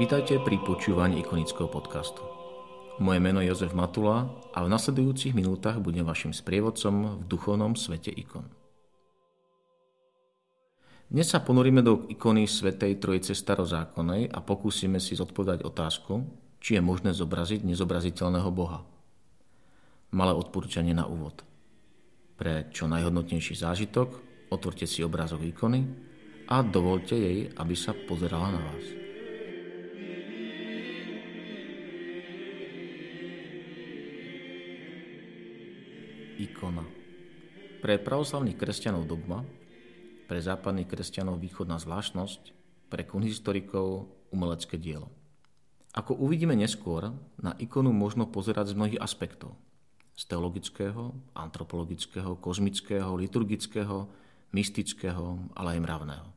Vítajte pri počúvaní ikonického podcastu. Moje meno je Jozef Matula a v nasledujúcich minútach budem vašim sprievodcom v duchovnom svete ikon. Dnes sa ponuríme do ikony Svetej Trojice starozákonnej a pokúsime si zodpovedať otázku, či je možné zobraziť nezobraziteľného Boha. Malé odporúčanie na úvod. Pre čo najhodnotnejší zážitok otvorte si obrázok ikony a dovolte jej, aby sa pozerala na vás. Ikona. Pre pravoslavných kresťanov dogma, pre západných kresťanov východná zvláštnosť, pre kunhistorikov umelecké dielo. Ako uvidíme neskôr, na ikonu možno pozerať z mnohých aspektov. Z teologického, antropologického, kozmického, liturgického, mystického, ale aj mravného.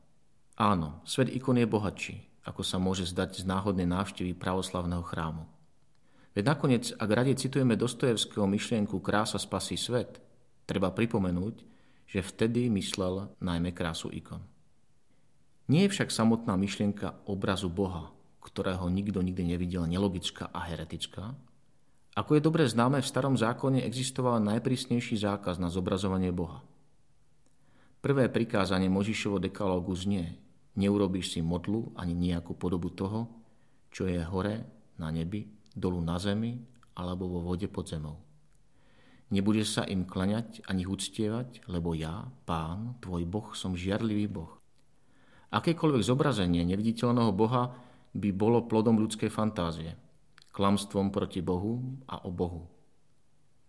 Áno, svet ikon je bohatší, ako sa môže zdať z náhodnej návštevy pravoslavného chrámu. Veď nakoniec, ak rade citujeme Dostojevského myšlienku Krása spasí svet, treba pripomenúť, že vtedy myslel najmä krásu ikon. Nie je však samotná myšlienka obrazu Boha, ktorého nikto nikdy nevidel, nelogická a heretická. Ako je dobre známe, v starom zákone existoval najprísnejší zákaz na zobrazovanie Boha. Prvé prikázanie Možišovo dekalógu znie Neurobíš si modlu ani nejakú podobu toho, čo je hore na nebi dolu na zemi alebo vo vode pod zemou. Nebude sa im klaňať ani uctievať, lebo ja, pán, tvoj boh, som žiarlivý boh. Akékoľvek zobrazenie neviditeľného boha by bolo plodom ľudskej fantázie, klamstvom proti bohu a o bohu.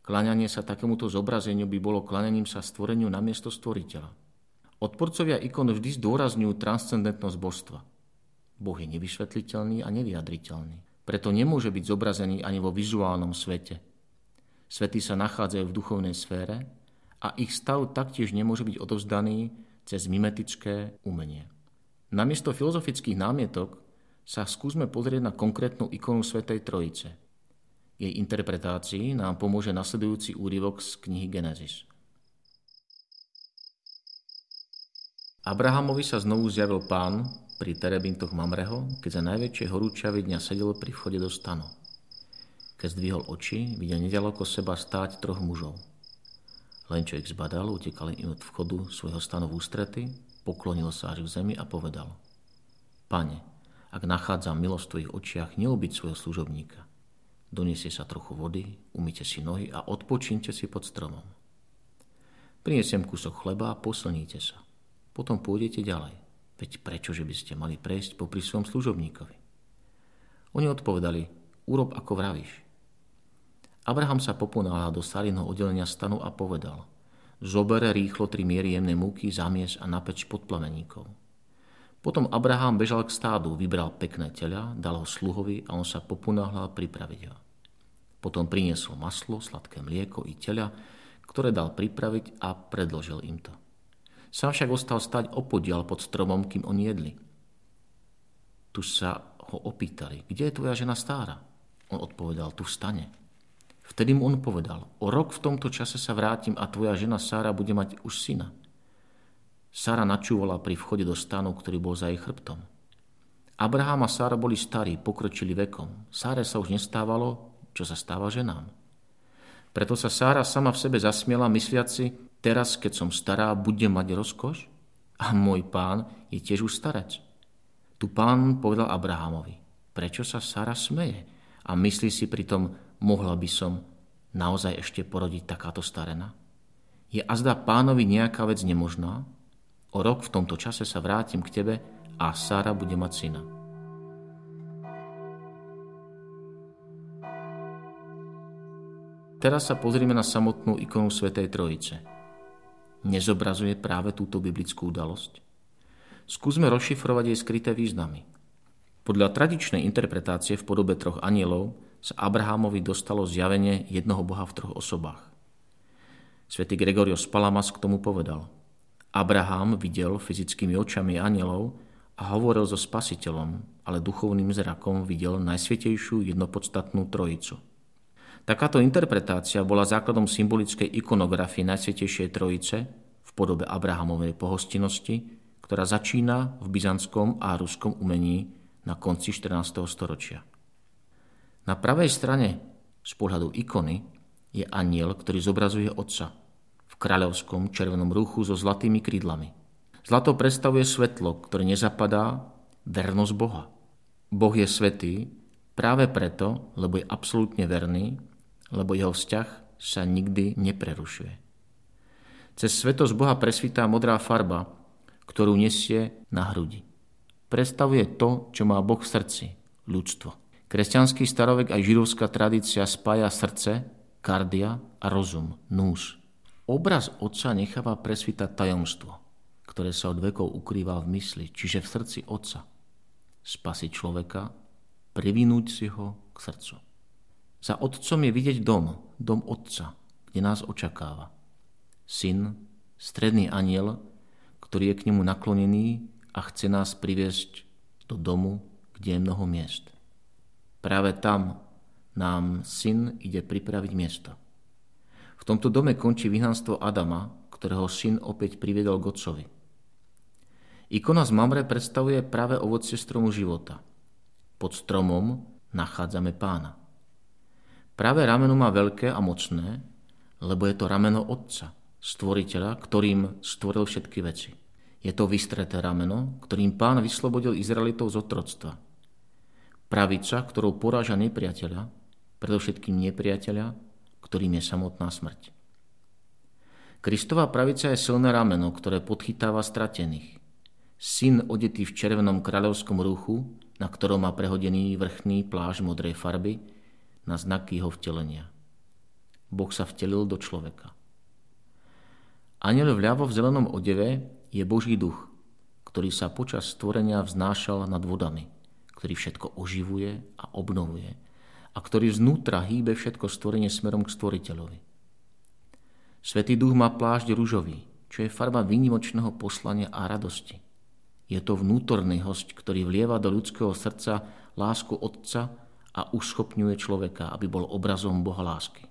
Klaňanie sa takémuto zobrazeniu by bolo klaňaním sa stvoreniu na miesto stvoriteľa. Odporcovia ikon vždy zdôrazňujú transcendentnosť božstva. Boh je nevysvetliteľný a nevyjadriteľný. Preto nemôže byť zobrazený ani vo vizuálnom svete. Svety sa nachádzajú v duchovnej sfére a ich stav taktiež nemôže byť odovzdaný cez mimetické umenie. Namiesto filozofických námietok sa skúsme pozrieť na konkrétnu ikonu Svetej Trojice. Jej interpretácii nám pomôže nasledujúci úryvok z knihy Genesis. Abrahamovi sa znovu zjavil pán, pri terebintoch Mamreho, keď za najväčšie horúčavy dňa sedel pri vchode do stanu. Keď zdvihol oči, videl nedaleko seba stáť troch mužov. Len čo ich zbadal, utekal im od vchodu svojho stanu v ústrety, poklonil sa až k zemi a povedal Pane, ak nachádzam milosť v tvojich očiach, neobyť svojho služobníka. Doniesie sa trochu vody, umite si nohy a odpočínte si pod stromom. Prinesiem kúsok chleba a posilníte sa. Potom pôjdete ďalej. Veď prečo, že by ste mali prejsť popri svojom služobníkovi? Oni odpovedali, urob ako vravíš. Abraham sa poponáhľal do starinného oddelenia stanu a povedal, zobere rýchlo tri miery jemnej múky, zamies a napeč pod plameníkov. Potom Abraham bežal k stádu, vybral pekné tela, dal ho sluhovi a on sa poponáhľal pripraviť ho. Potom priniesol maslo, sladké mlieko i tela, ktoré dal pripraviť a predložil im to. Sám však ostal stať opodial pod stromom, kým oni jedli. Tu sa ho opýtali, kde je tvoja žena stára? On odpovedal, tu stane. Vtedy mu on povedal, o rok v tomto čase sa vrátim a tvoja žena Sára bude mať už syna. Sára načúvala pri vchode do stanu, ktorý bol za jej chrbtom. Abraham a Sára boli starí, pokročili vekom. Sáre sa už nestávalo, čo sa stáva ženám. Preto sa Sára sama v sebe zasmiela, mysliaci, Teraz, keď som stará, budem mať rozkoš? A môj pán je tiež už starec. Tu pán povedal Abrahamovi, prečo sa Sara smeje? A myslí si pritom, mohla by som naozaj ešte porodiť takáto starena? Je azda pánovi nejaká vec nemožná? O rok v tomto čase sa vrátim k tebe a Sara bude mať syna. Teraz sa pozrime na samotnú ikonu Svetej Trojice – nezobrazuje práve túto biblickú udalosť? skúsme rozšifrovať jej skryté významy. Podľa tradičnej interpretácie v podobe troch anielov sa Abrahamovi dostalo zjavenie jednoho Boha v troch osobách. Svetý Gregorios Palamas k tomu povedal. Abraham videl fyzickými očami anielov a hovoril so spasiteľom, ale duchovným zrakom videl najsvetejšiu jednopodstatnú trojicu. Takáto interpretácia bola základom symbolickej ikonografie Najsvetejšej Trojice v podobe Abrahamovej pohostinnosti, ktorá začína v byzantskom a ruskom umení na konci 14. storočia. Na pravej strane z pohľadu ikony je aniel, ktorý zobrazuje otca v kráľovskom červenom ruchu so zlatými krídlami. Zlato predstavuje svetlo, ktoré nezapadá, vernosť Boha. Boh je svetý práve preto, lebo je absolútne verný, lebo jeho vzťah sa nikdy neprerušuje. Cez svetosť Boha presvítá modrá farba, ktorú nesie na hrudi predstavuje to, čo má Boh v srdci, ľudstvo. Kresťanský starovek aj židovská tradícia spája srdce, kardia a rozum, nús. Obraz otca necháva presvítať tajomstvo, ktoré sa od vekov ukrýva v mysli, čiže v srdci otca. Spasiť človeka, privinúť si ho k srdcu. Za otcom je vidieť dom, dom otca, kde nás očakáva. Syn, stredný aniel, ktorý je k nemu naklonený a chce nás priviesť do domu, kde je mnoho miest. Práve tam nám syn ide pripraviť miesto. V tomto dome končí vyhnanstvo Adama, ktorého syn opäť priviedol k otcovi. Ikona z Mamre predstavuje práve ovocie stromu života. Pod stromom nachádzame pána. Práve rameno má veľké a mocné, lebo je to rameno Otca, stvoriteľa, ktorým stvoril všetky veci. Je to vystreté rameno, ktorým pán vyslobodil Izraelitov z otroctva. Pravica, ktorou poráža nepriateľa, predovšetkým nepriateľa, ktorým je samotná smrť. Kristová pravica je silné rameno, ktoré podchytáva stratených. Syn odetý v červenom kráľovskom ruchu, na ktorom má prehodený vrchný pláž modrej farby, na znaky jeho vtelenia. Boh sa vtelil do človeka. Aniel vľavo v zelenom odeve je Boží duch, ktorý sa počas stvorenia vznášal nad vodami, ktorý všetko oživuje a obnovuje a ktorý znútra hýbe všetko stvorenie smerom k stvoriteľovi. Svetý duch má plášť ružový, čo je farba výnimočného poslania a radosti. Je to vnútorný host, ktorý vlieva do ľudského srdca lásku Otca a uschopňuje človeka, aby bol obrazom Boha lásky.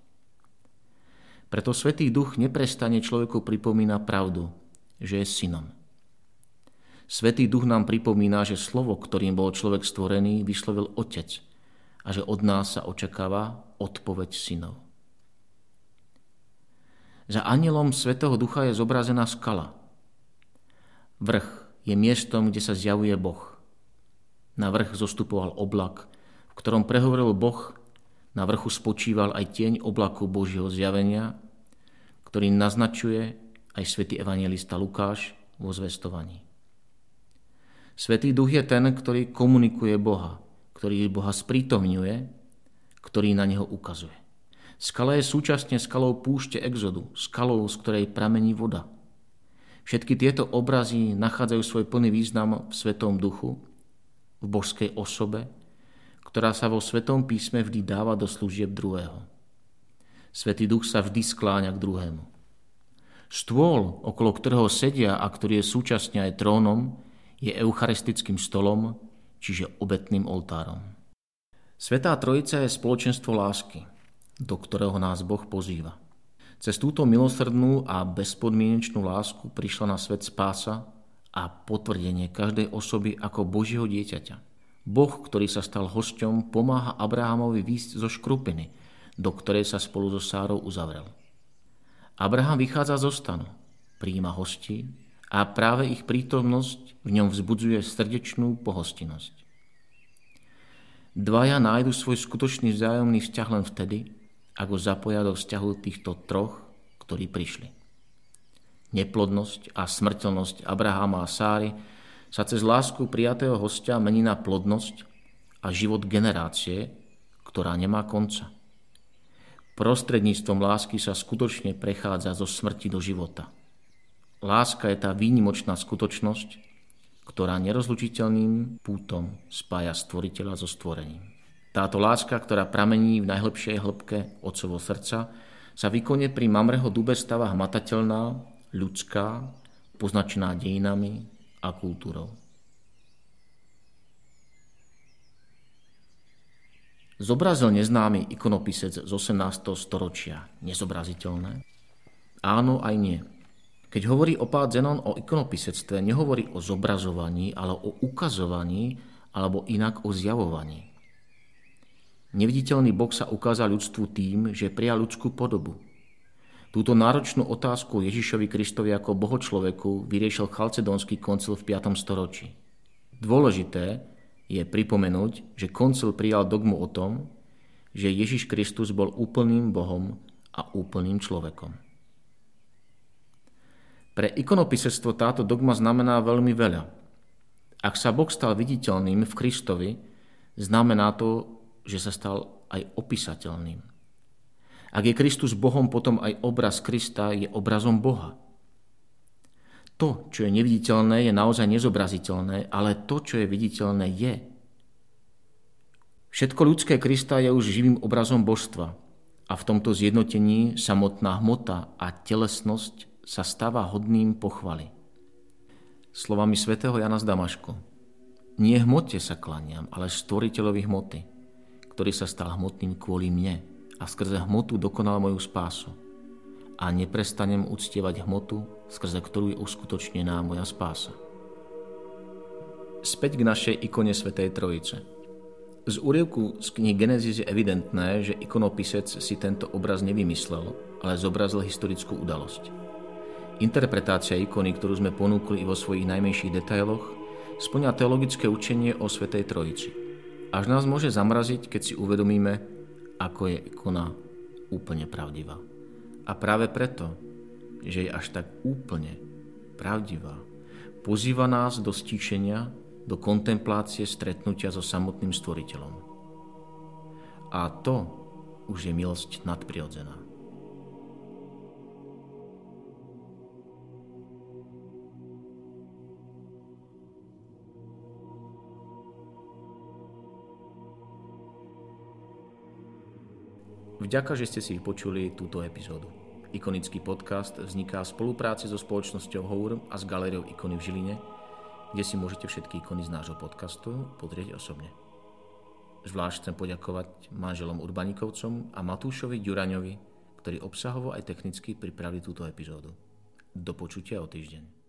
Preto Svetý Duch neprestane človeku pripomína pravdu, že je synom. Svetý duch nám pripomína, že slovo, ktorým bol človek stvorený, vyslovil Otec a že od nás sa očakáva odpoveď synov. Za anielom Svetého Ducha je zobrazená skala. Vrch je miestom, kde sa zjavuje Boh. Na vrch zostupoval oblak, v ktorom prehovoril Boh, na vrchu spočíval aj tieň oblaku Božieho zjavenia, ktorý naznačuje, aj svätý evangelista Lukáš vo zvestovaní. Svetý duch je ten, ktorý komunikuje Boha, ktorý Boha sprítomňuje, ktorý na neho ukazuje. Skala je súčasne skalou púšte exodu, skalou, z ktorej pramení voda. Všetky tieto obrazy nachádzajú svoj plný význam v Svetom duchu, v božskej osobe, ktorá sa vo Svetom písme vždy dáva do služieb druhého. Svetý duch sa vždy skláňa k druhému. Stôl, okolo ktorého sedia a ktorý je súčasne aj trónom, je eucharistickým stolom, čiže obetným oltárom. Svetá Trojica je spoločenstvo lásky, do ktorého nás Boh pozýva. Cez túto milosrdnú a bezpodmienečnú lásku prišla na svet spása a potvrdenie každej osoby ako Božieho dieťaťa. Boh, ktorý sa stal hosťom, pomáha Abrahamovi výjsť zo škrupiny, do ktorej sa spolu so Sárou uzavrel. Abraham vychádza zo stanu, príjima hostí a práve ich prítomnosť v ňom vzbudzuje srdečnú pohostinnosť. Dvaja nájdu svoj skutočný vzájomný vzťah len vtedy, ako zapoja do vzťahu týchto troch, ktorí prišli. Neplodnosť a smrteľnosť Abrahama a Sáry sa cez lásku prijatého hostia mení na plodnosť a život generácie, ktorá nemá konca. Prostredníctvom lásky sa skutočne prechádza zo smrti do života. Láska je tá výnimočná skutočnosť, ktorá nerozlučiteľným pútom spája stvoriteľa so stvorením. Táto láska, ktorá pramení v najhlbšej hĺbke otcovo srdca, sa výkonne pri Mamreho dube stáva hmatateľná, ľudská, poznačená dejinami a kultúrou. Zobrazil neznámy ikonopisec z 18. storočia nezobraziteľné? Áno aj nie. Keď hovorí opát Zenon o ikonopisectve, nehovorí o zobrazovaní, ale o ukazovaní alebo inak o zjavovaní. Neviditeľný Boh sa ukázal ľudstvu tým, že prijal ľudskú podobu. Túto náročnú otázku Ježišovi Kristovi ako bohočloveku vyriešil Chalcedonský koncil v 5. storočí. Dôležité je pripomenúť, že koncil prijal dogmu o tom, že Ježiš Kristus bol úplným Bohom a úplným človekom. Pre ikonopisectvo táto dogma znamená veľmi veľa. Ak sa Boh stal viditeľným v Kristovi, znamená to, že sa stal aj opísateľným. Ak je Kristus Bohom, potom aj obraz Krista je obrazom Boha. To, čo je neviditeľné, je naozaj nezobraziteľné, ale to, čo je viditeľné, je. Všetko ľudské Krista je už živým obrazom božstva a v tomto zjednotení samotná hmota a telesnosť sa stáva hodným pochvaly. Slovami svätého Jana z Damašku. Nie hmote sa klaniam, ale stvoriteľovi hmoty, ktorý sa stal hmotným kvôli mne a skrze hmotu dokonal moju spásu. A neprestanem uctievať hmotu, skrze ktorú je uskutočnená moja spása. Späť k našej ikone Svetej Trojice. Z úrievku z knihy Genesis je evidentné, že ikonopisec si tento obraz nevymyslel, ale zobrazil historickú udalosť. Interpretácia ikony, ktorú sme ponúkli vo svojich najmenších detailoch, splňa teologické učenie o Svetej Trojici. Až nás môže zamraziť, keď si uvedomíme, ako je ikona úplne pravdivá. A práve preto, že je až tak úplne pravdivá, pozýva nás do stíšenia, do kontemplácie stretnutia so samotným stvoriteľom. A to už je milosť nadprirodzená. Vďaka, že ste si počuli túto epizódu. Ikonický podcast vzniká v spolupráci so spoločnosťou Hour a s galériou Ikony v Žiline, kde si môžete všetky ikony z nášho podcastu pozrieť osobne. Zvlášť chcem poďakovať manželom Urbanikovcom a Matúšovi Ďuraňovi, ktorí obsahovo aj technicky pripravili túto epizódu. Do počutia o týždeň.